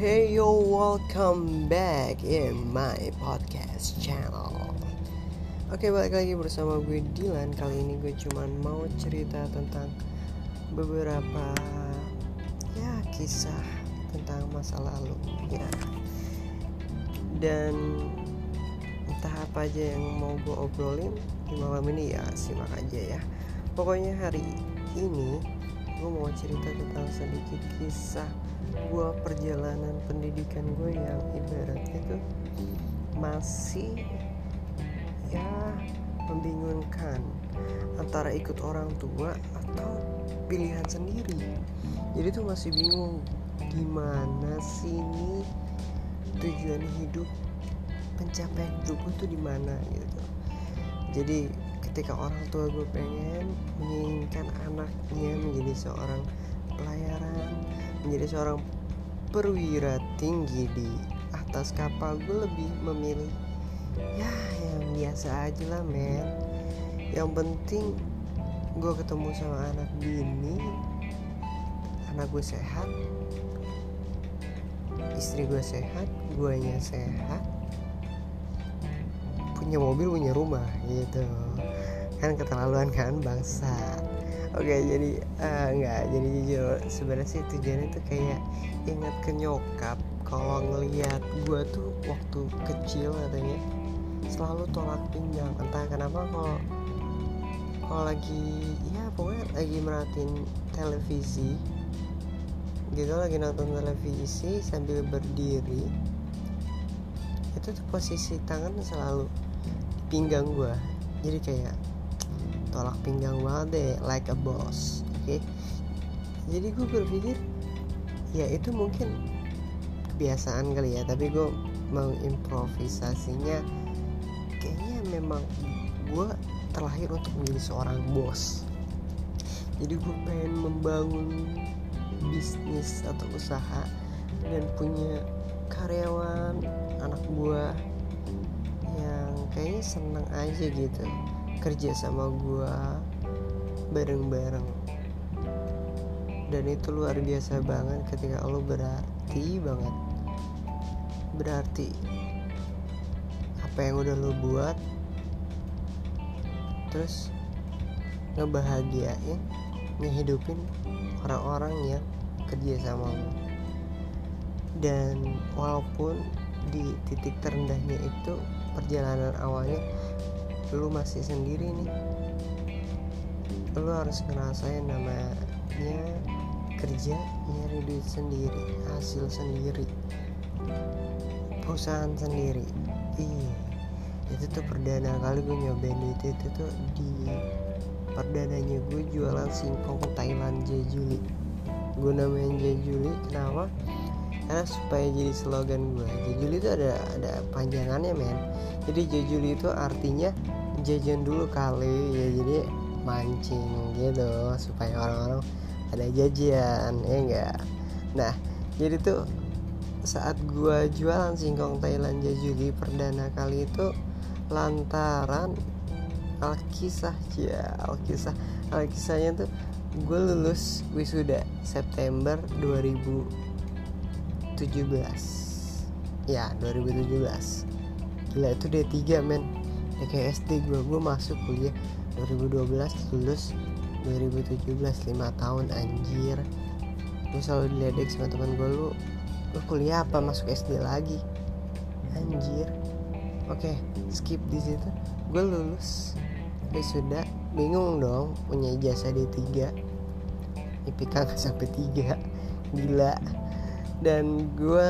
Hey yo, welcome back in my podcast channel. Oke, balik lagi bersama gue Dylan. Kali ini gue cuman mau cerita tentang beberapa ya kisah tentang masa lalu ya. Dan entah apa aja yang mau gue obrolin di malam ini ya simak aja ya. Pokoknya hari ini gue mau cerita tentang sedikit kisah gue perjalanan pendidikan gue yang ibaratnya tuh masih ya membingungkan antara ikut orang tua atau pilihan sendiri. Jadi tuh masih bingung gimana sih ini tujuan hidup pencapaian hidup gue tuh di mana? Gitu. Jadi ketika orang tua gue pengen menginginkan anaknya menjadi seorang pelayaran menjadi seorang perwira tinggi di atas kapal gue lebih memilih ya yang biasa aja lah men. Yang penting gue ketemu sama anak bini anak gue sehat istri gue sehat guanya sehat punya mobil punya rumah gitu. Kan keterlaluan kan bangsa. Oke jadi uh, nggak jadi jujur sebenarnya sih tujuannya tuh kayak ingat ke nyokap kalau ngelihat gue tuh waktu kecil katanya selalu tolak pinggang entah kenapa kalau kalau lagi ya pokoknya lagi merhatiin televisi gitu lagi nonton televisi sambil berdiri itu tuh posisi tangan selalu pinggang gue jadi kayak tolak pinggang banget deh like a boss oke okay? jadi gue berpikir ya itu mungkin kebiasaan kali ya tapi gue mengimprovisiasinya kayaknya memang gue terlahir untuk menjadi seorang bos jadi gue pengen membangun bisnis atau usaha dan punya karyawan anak buah kayaknya seneng aja gitu kerja sama gue bareng-bareng. Dan itu luar biasa banget ketika lo berarti banget. Berarti apa yang udah lo buat terus ngebahagiain ngehidupin orang-orang yang kerja sama lo. Dan walaupun di titik terendahnya itu perjalanan awalnya lu masih sendiri nih. Lu harus ngerasain namanya kerja nyari duit sendiri hasil sendiri perusahaan sendiri. Iya itu tuh perdana kali gue nyobain duit itu tuh di perdananya gue jualan singkong Thailand Jejuli. Gue namain Jejuli kenapa karena supaya jadi slogan gue Jejuli itu ada ada panjangannya men. Jadi Jejuli itu artinya jajan dulu kali ya jadi mancing gitu supaya orang-orang ada jajan ya enggak? Nah jadi tuh saat gua jualan singkong Thailand Jajuli perdana kali itu lantaran alkisah ya alkisah. Alkisahnya tuh gue lulus wisuda September 2017 ya 2017 gila itu D3 men. Ya SD gue gue masuk kuliah 2012 lulus 2017 5 tahun anjir. Gue selalu diledek sama teman gue lu lu kuliah apa? Masuk SD lagi? Anjir. Oke okay, skip di situ. Gue lulus sudah bingung dong punya ijazah D3 IPK gak sampai 3 gila dan gue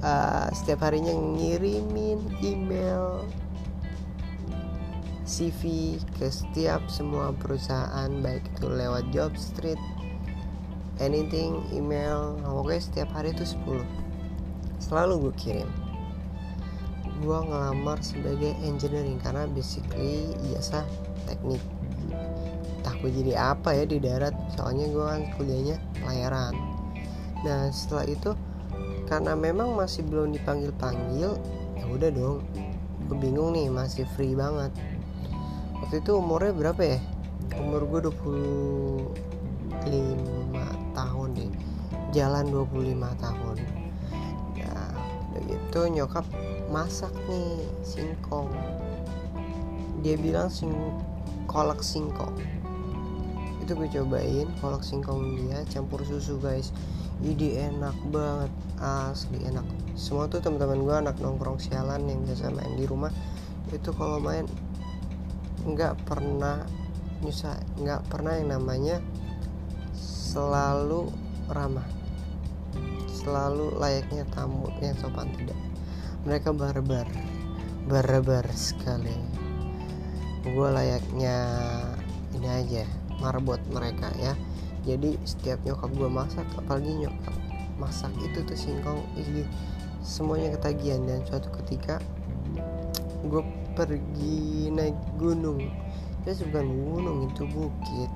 uh, setiap harinya ngirimin email CV ke setiap semua perusahaan baik itu lewat job street anything email pokoknya setiap hari itu 10 selalu gue kirim. Gue ngelamar sebagai engineering karena basically ijazah teknik. Gue jadi apa ya di darat soalnya gue kan kuliahnya pelayaran nah setelah itu karena memang masih belum dipanggil panggil ya udah dong. Gue bingung nih masih free banget. Waktu itu umurnya berapa ya? Umur gue 25 tahun deh jalan 25 tahun. Udah gitu nyokap masak nih singkong. Dia bilang sing kolak singkong. Itu gue cobain kolak singkong dia campur susu guys ide enak banget asli enak. Semua tuh teman-teman gue anak nongkrong sialan yang biasa main di rumah itu kalau main nggak pernah nyusah nggak pernah yang namanya selalu ramah selalu layaknya tamu yang sopan tidak. Mereka barbar barbar sekali. Gue layaknya ini aja marbot mereka ya jadi setiap nyokap gue masak apalagi nyokap masak itu tuh singkong ini semuanya ketagihan. Dan suatu ketika gue pergi naik gunung. Ya bukan gunung itu bukit.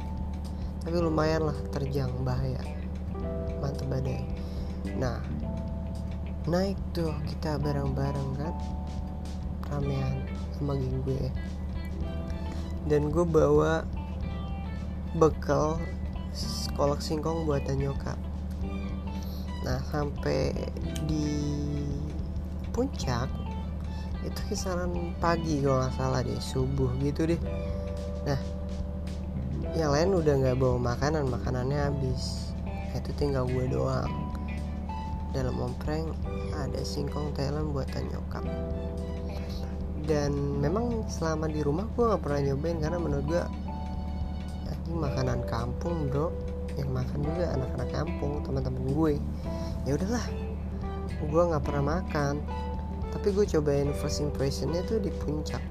Tapi lumayan lah terjang bahaya. Mantep badai. Nah naik tuh kita bareng-bareng kan. Ramean sama gue. Dan gue bawa bekal kolak singkong buatan nyokap nah sampai di puncak itu kisaran pagi kalau nggak salah deh subuh gitu deh. Nah yang lain udah nggak bawa makanan makanannya habis. Itu tinggal gue doang. Dalam ompreng ada singkong Thailand buatan nyokap dan memang selama di rumah gue nggak pernah nyobain karena menurut gue ini makanan kampung bro. Yang makan juga anak-anak kampung teman-teman gue. Ya udahlah gue nggak pernah makan. Tapi gue cobain first impressionnya tuh di puncak.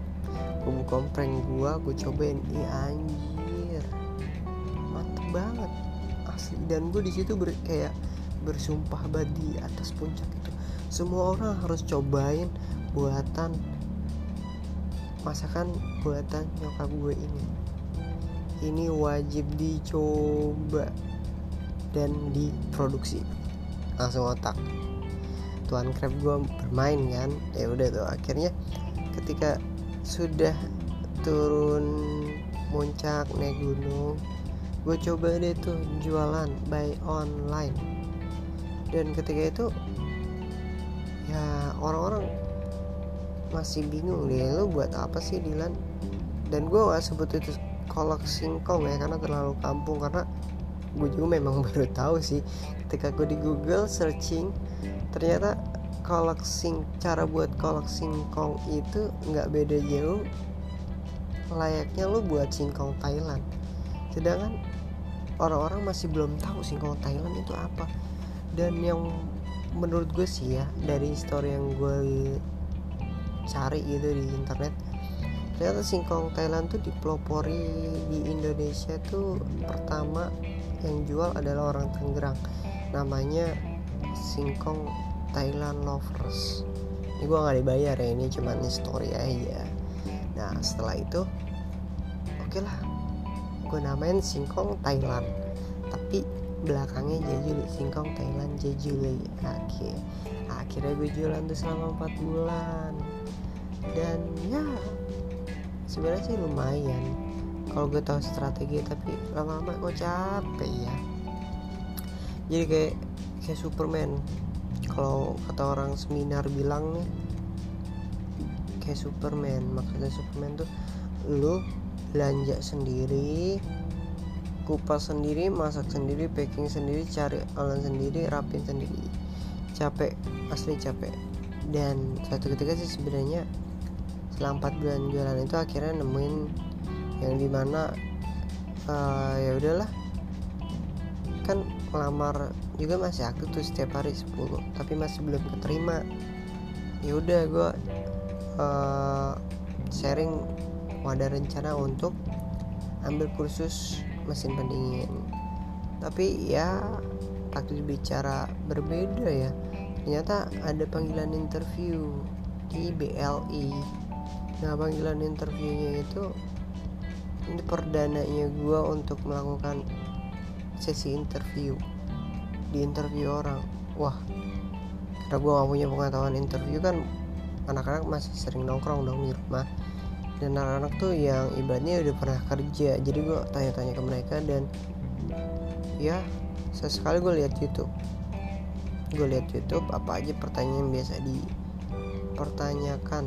Gue kompreng gue gue cobain. Iya anjir. Mantep banget. Asli. Dan gue di situ ber, kayak bersumpah banget di atas puncak itu. Semua orang harus cobain buatan masakan buatan nyokap gue ini ini wajib dicoba dan diproduksi. Langsung otak. Tuan crab gue bermain kan? Ya udah tuh akhirnya ketika sudah turun muncak naik gunung gue coba deh tuh jualan by online. Dan ketika itu ya orang-orang masih bingung deh lo buat apa sih Dilan? Dan gue gak sebut itu kolak singkong ya karena terlalu kampung karena gue juga memang baru tahu sih ketika gue di Google searching ternyata kolak sing cara buat kolak singkong itu nggak beda jauh layaknya lo buat singkong Thailand. Sedangkan orang-orang masih belum tahu singkong Thailand itu apa. Dan yang menurut gue sih ya dari story yang gue cari gitu di internet ternyata singkong Thailand tuh dipelopori di Indonesia tuh pertama yang jual adalah orang Tangerang. Namanya singkong Thailand lovers. Ini gue nggak dibayar ya ini cuma story aja. Nah setelah itu oke okay lah gue namain singkong Thailand. Tapi belakangnya Jejuli singkong Thailand Jejuli akhir akhirnya gue jualan tuh selama 4 bulan. Dan ya sebenarnya sih lumayan. Kalau gue tahu strategi tapi lama-lama gue capek ya. Jadi kayak kayak Superman. Kalau kata orang seminar bilang nih kayak Superman. Maksudnya Superman tuh lu belanja sendiri kupas sendiri masak sendiri packing sendiri cari online sendiri rapin sendiri. Capek asli capek. Dan satu ketika sih sebenarnya setelah 4 bulan jualan itu akhirnya nemuin yang di mana uh, ya udahlah. Kan ngelamar juga masih aktif tuh setiap hari 10 tapi masih belum keterima. Ya udah gue uh, sharing ada rencana untuk ambil kursus mesin pendingin. Tapi ya takdir bicara berbeda ya. Ternyata ada panggilan interview di BLI nah panggilan interviewnya itu ini perdananya gue untuk melakukan sesi interview. Di interview orang. Wah karena gue gak punya pengetahuan interview kan anak-anak masih sering nongkrong dong di rumah. Dan anak-anak tuh yang ibaratnya udah pernah kerja. Jadi gue tanya-tanya ke mereka dan ya sesekali gue lihat YouTube. Gue lihat YouTube apa aja pertanyaan yang biasa dipertanyakan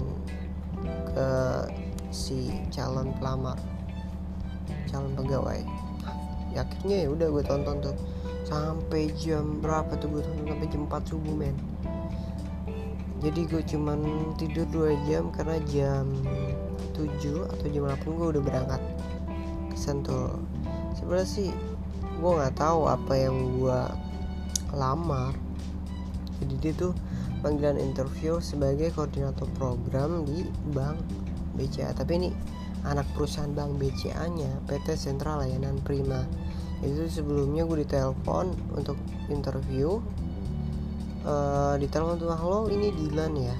ke si calon pelamar calon pegawai. Ya, akhirnya ya udah gue tonton tuh. Sampai jam berapa tuh gue tonton? Sampai jam 4 subuh men. Jadi gue cuman tidur 2 jam karena jam 7 atau jam 8 gue udah berangkat ke Sentul. Sebenarnya sih gue nggak tahu apa yang gue lamar. Jadi dia tuh panggilan interview sebagai koordinator program di bank BCA tapi ini anak perusahaan bank BCA nya PT Sentral Layanan Prima. Itu sebelumnya gue ditelepon untuk interview. Uh, ditelepon tuh halo ini Dilan ya?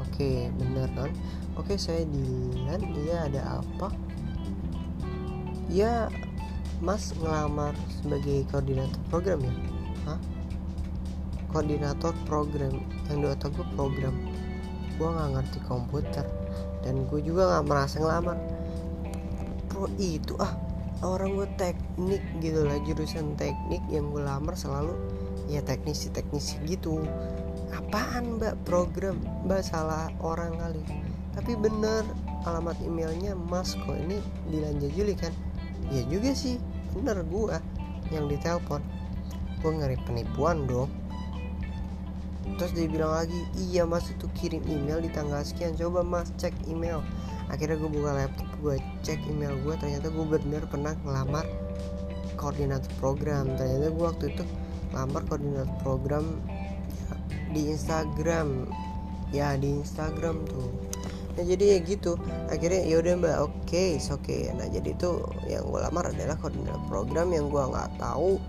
Oke bener kan? Oke saya Dilan. Iya ada apa? Ya Mas ngelamar sebagai koordinator program ya? Hah? Koordinator program. Yang di otak gue program. Gue nggak ngerti komputer. Dan gue juga nggak merasa ngelamar. Pro itu ah orang gue teknik gitu lah. Jurusan teknik yang gue lamar selalu ya teknisi teknisi gitu. Apaan mbak? Program mbak salah orang kali. Tapi bener alamat emailnya mas kok. Ini dilanja Juli kan? Ya juga sih. Bener gue yang ditelepon. Gue ngeri penipuan dong terus dia bilang lagi iya mas itu kirim email di tanggal sekian. Coba mas cek email. Akhirnya gue buka laptop gue cek email gue ternyata gue bener pernah ngelamar koordinator program. Ternyata gue waktu itu ngelamar koordinator program ya, di Instagram. Ya di Instagram tuh. Nah jadi ya gitu. Akhirnya ya udah mbak oke okay, oke okay. nah jadi itu yang gue lamar adalah koordinator program yang gue nggak tahu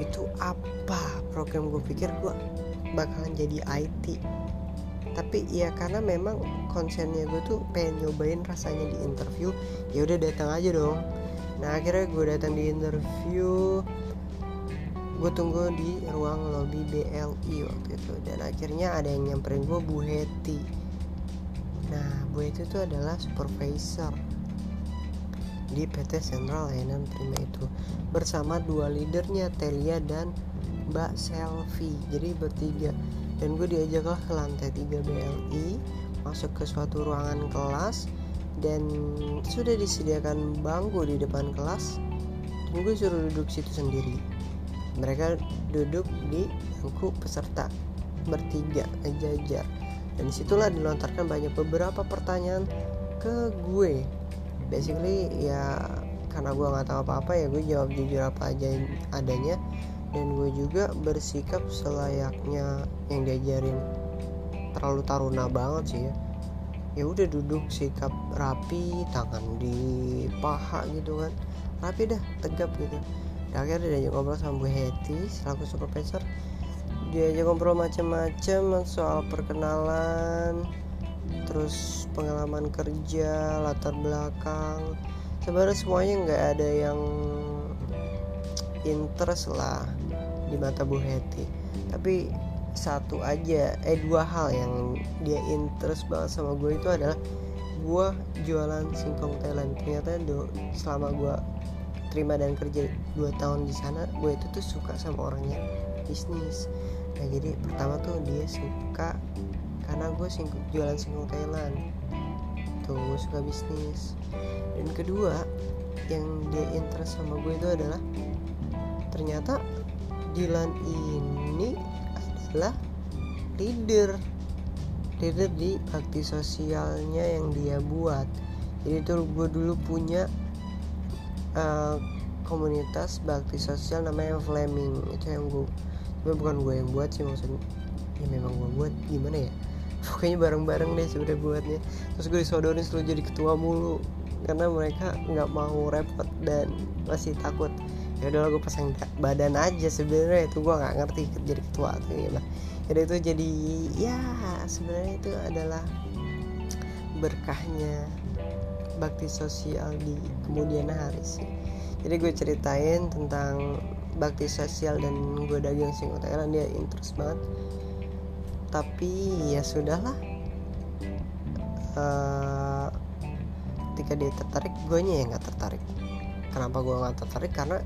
itu apa. Program gue pikir gue bakalan jadi IT tapi ya karena memang konsennya gue tuh pengen nyobain rasanya di interview ya udah datang aja dong. Nah akhirnya gue datang di interview. Gue tunggu di ruang lobby BLI waktu itu. Dan akhirnya ada yang nyamperin gue Bu Heti nah Bu Heti itu adalah supervisor di PT Sentral Layanan Prima itu. Bersama dua leadernya Telia dan Mbak Selfie jadi bertiga. Dan gue diajaklah ke lantai 3 BLI masuk ke suatu ruangan kelas dan sudah disediakan bangku di depan kelas. Dan gue suruh duduk situ sendiri. Mereka duduk di bangku peserta. Bertiga ngejajar dan di situlah dilontarkan banyak beberapa pertanyaan ke gue. Basically ya karena gue nggak tahu apa-apa ya gue jawab jujur apa aja adanya dan gue juga bersikap selayaknya yang diajarin terlalu taruna banget sih ya. Ya udah duduk sikap rapi tangan di paha gitu kan. Rapi dah tegap gitu. Dan akhirnya diajak ngobrol sama Bu Heti selaku supervisor. Diajak ngobrol macam-macam soal perkenalan terus pengalaman kerja latar belakang. Sebenarnya semuanya nggak ada yang interest lah di mata Bu Heti tapi satu aja eh dua hal yang dia interest banget sama gue itu adalah gue jualan singkong Thailand. Ternyata do, selama gue terima dan kerja dua tahun di sana gue itu tuh suka sama orangnya bisnis. Nah jadi pertama tuh dia suka karena gue sing jualan singkong Thailand. Tuh gue suka bisnis. Dan kedua yang dia interest sama gue itu adalah ternyata Dilan ini adalah leader leader di bakti sosialnya yang dia buat. Jadi itu gue dulu punya uh, komunitas bakti sosial namanya Fleming. Itu yang gue tapi bukan gue yang buat sih maksudnya. Ya memang gue buat gimana ya? Pokoknya bareng-bareng deh sebenarnya buatnya. Terus gue disodorin selalu jadi ketua mulu. Karena mereka nggak mau repot dan masih takut ya udah gue pasang badan aja sebenarnya. Itu gue nggak ngerti jadi ketua atau gimana. Jadi itu jadi ya sebenarnya itu adalah berkahnya bakti sosial di kemudian hari sih. Jadi gue ceritain tentang bakti sosial dan gue dagang singkong Thailand dia interest banget. Tapi ya sudahlah. Uh, ketika dia tertarik gue nya yang nggak tertarik. Kenapa gue nggak tertarik? Karena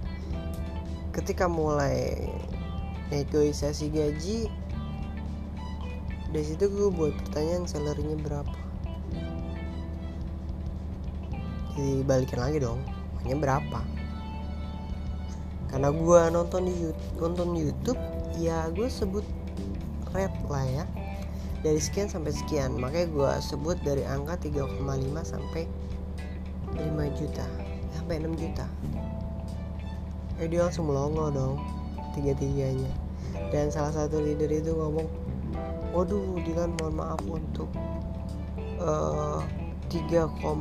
ketika mulai negosiasi gaji dari situ gue buat pertanyaan salarinya berapa? Jadi balikin lagi dong hanya berapa? Karena gue nonton di YouTube, nonton YouTube ya gue sebut red lah ya. Dari sekian sampai sekian makanya gue sebut dari angka 3,5 sampai 5 juta sampai 6 juta eh dia langsung melongo dong tiga-tiganya. Dan salah satu leader itu ngomong waduh Dilan mohon maaf untuk uh, 3,4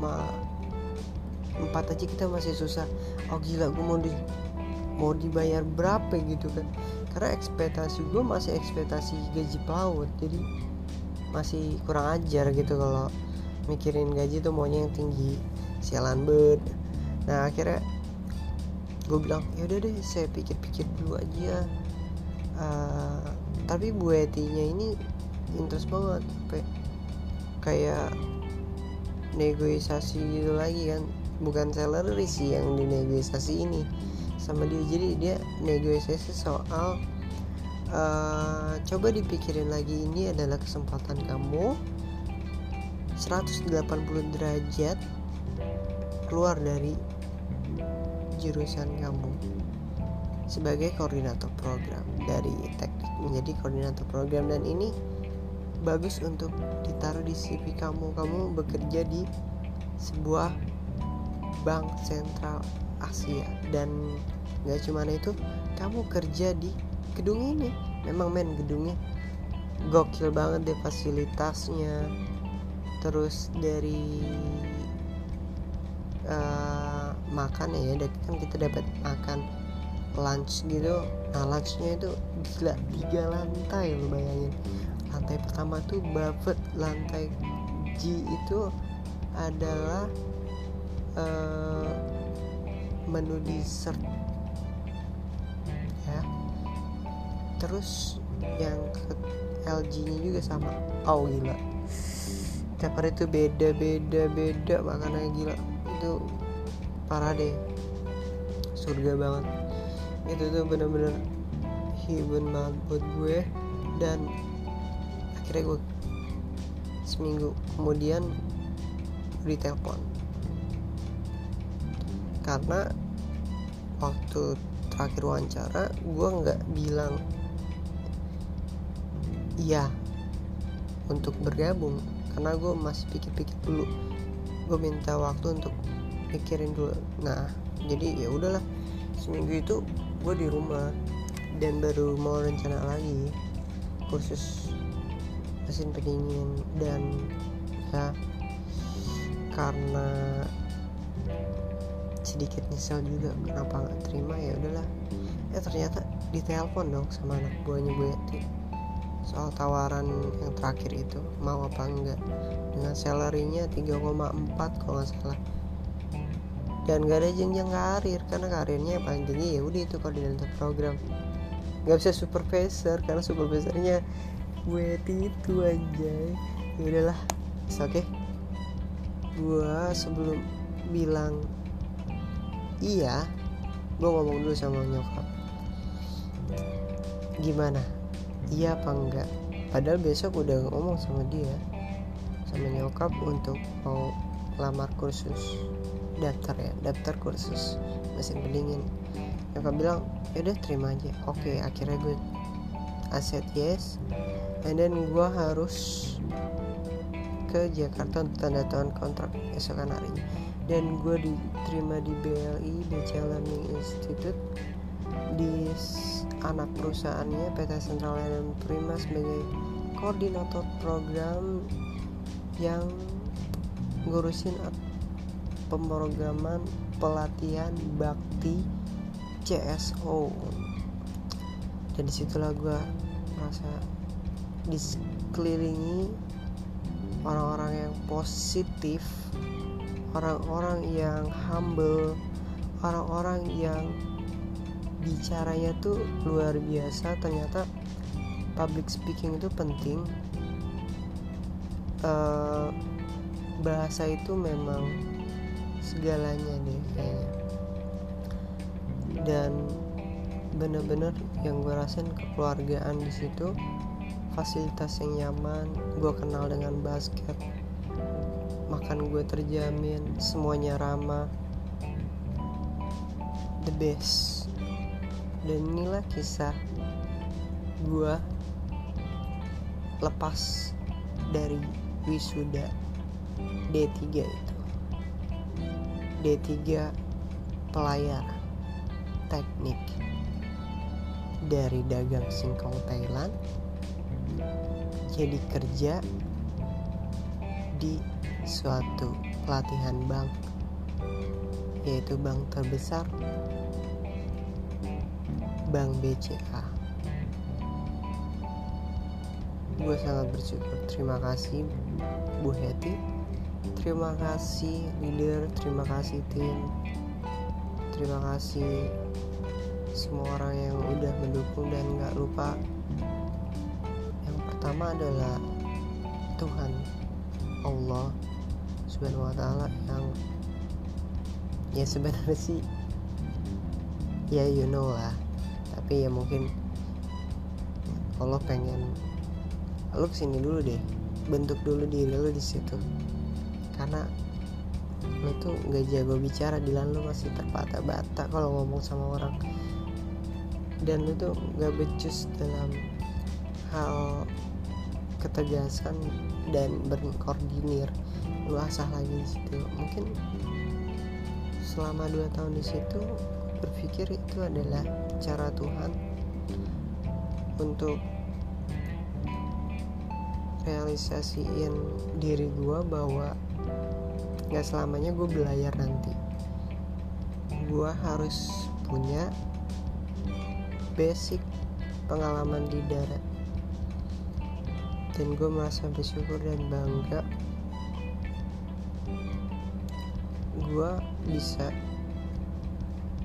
aja kita masih susah. Oh gila gue mau di mau dibayar berapa gitu kan? Karena ekspektasi gue masih ekspektasi gaji pelaut jadi masih kurang ajar gitu kalau mikirin gaji tuh maunya yang tinggi sialan bed nah akhirnya gue bilang ya udah deh saya pikir-pikir dulu aja. Uh, tapi Bu Etinya ini interest banget sampai kayak negosiasi gitu lagi kan. Bukan salary sih yang dinegosiasi ini sama dia. Jadi dia negosiasi soal uh, coba dipikirin lagi ini adalah kesempatan kamu. 180 derajat keluar dari jurusan kamu sebagai koordinator program dari teknik menjadi koordinator program. Dan ini bagus untuk ditaruh di CV kamu. Kamu bekerja di sebuah bank sentral Asia. Dan nggak cuma itu kamu kerja di gedung ini. Memang men gedungnya gokil banget deh fasilitasnya. Terus dari uh, makan ya kan kita dapat makan lunch gitu. Nah lunchnya itu gila tiga lantai lo bayangin. Lantai pertama tuh buffet lantai G itu adalah uh, menu dessert. Ya. Terus yang LG nya juga sama. Oh gila. Tiap hari itu beda beda beda makanannya gila. Itu parah deh. Surga banget. Itu tuh bener-bener heaven banget buat gue. Dan akhirnya gue seminggu kemudian ditelepon. Karena waktu terakhir wawancara gue nggak bilang iya untuk bergabung. Karena gue masih pikir-pikir dulu. Gue minta waktu untuk mikirin dulu. Nah jadi ya udahlah seminggu itu gue di rumah dan baru mau rencana lagi khusus mesin pendingin dan ya karena sedikit nyesel juga kenapa nggak terima ya udahlah. Ya ternyata ditelepon dong sama anak buahnya Bu Yati soal tawaran yang terakhir itu mau apa enggak. Dengan salarynya 3,4 kalau nggak salah dan gak ada jenjang karir karena karirnya yang paling tinggi ya udah itu koordinator program. Nggak bisa supervisor karena supervisornya gue itu aja ya udahlah oke okay. gue sebelum bilang iya gue ngomong dulu sama nyokap. Gimana? Iya apa enggak? Padahal besok udah ngomong sama dia sama nyokap untuk mau lamar kursus daftar ya daftar kursus mesin pendingin. Nyokap bilang ya udah terima aja. Oke akhirnya gue aset yes. And then gue harus ke Jakarta untuk tanda tangan kontrak esokan harinya dan gue diterima di BLI BCA Learning Institute di anak perusahaannya PT Sentral dan Prima sebagai koordinator program yang ngurusin pemrograman pelatihan bakti CSO dan di situlah gue merasa dikelilingi orang-orang yang positif orang-orang yang humble orang-orang yang bicaranya tuh luar biasa. Ternyata public speaking itu penting. Uh, bahasa itu memang segalanya deh kayaknya. Dan bener-bener yang gue rasain kekeluargaan di situ fasilitas yang nyaman gue kenal dengan basket makan gue terjamin semuanya ramah. The best. Dan inilah kisah gue lepas dari wisuda D3 itu D3 pelayar teknik dari dagang singkong Thailand jadi kerja di suatu pelatihan bank yaitu bank terbesar Bank BCA gue sangat bersyukur. Terima kasih Bu Heti terima kasih leader. Terima kasih tim. Terima kasih semua orang yang udah mendukung dan gak lupa. Yang pertama adalah Tuhan Allah subhanahu wa ta'ala yang ya sebenarnya sih ya you know lah. Tapi ya mungkin Allah pengen lu ke sini dulu deh. Bentuk dulu diri lu di situ karena lu tuh nggak jago bicara di lu masih terbata-bata kalau ngomong sama orang. Dan lu tuh gak becus dalam hal ketegasan dan berkoordinir. Lu asah lagi di situ. Mungkin selama dua tahun di situ berpikir itu adalah cara Tuhan untuk realisasiin diri gue bahwa gak selamanya gue belayar nanti. Gue harus punya basic pengalaman di darat. Dan gue merasa bersyukur dan bangga gue bisa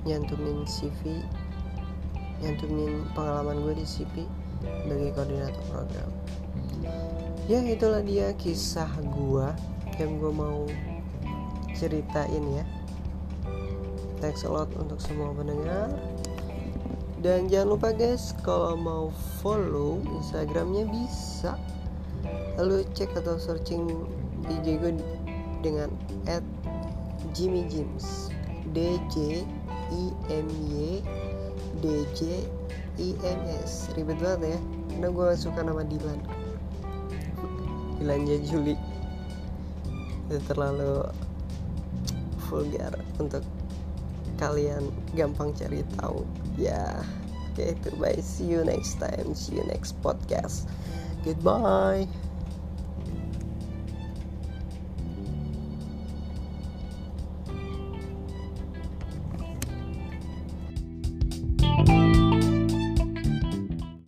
nyantumin CV nyantumin pengalaman gue di CV sebagai koordinator program. Ya itulah dia kisah gue yang gue mau ceritain ya. Thanks a lot untuk semua pendengar. Dan jangan lupa guys kalau mau follow instagramnya bisa. Lalu cek atau searching IG gue dengan at Jimmy Jims D J I M Y D J I M S. Ribet banget ya. Karena gue suka nama Dilan. Dilan Juli itu terlalu vulgar untuk kalian gampang cari tahu. Ya oke okay, itu bye see you next time. See you next podcast. Goodbye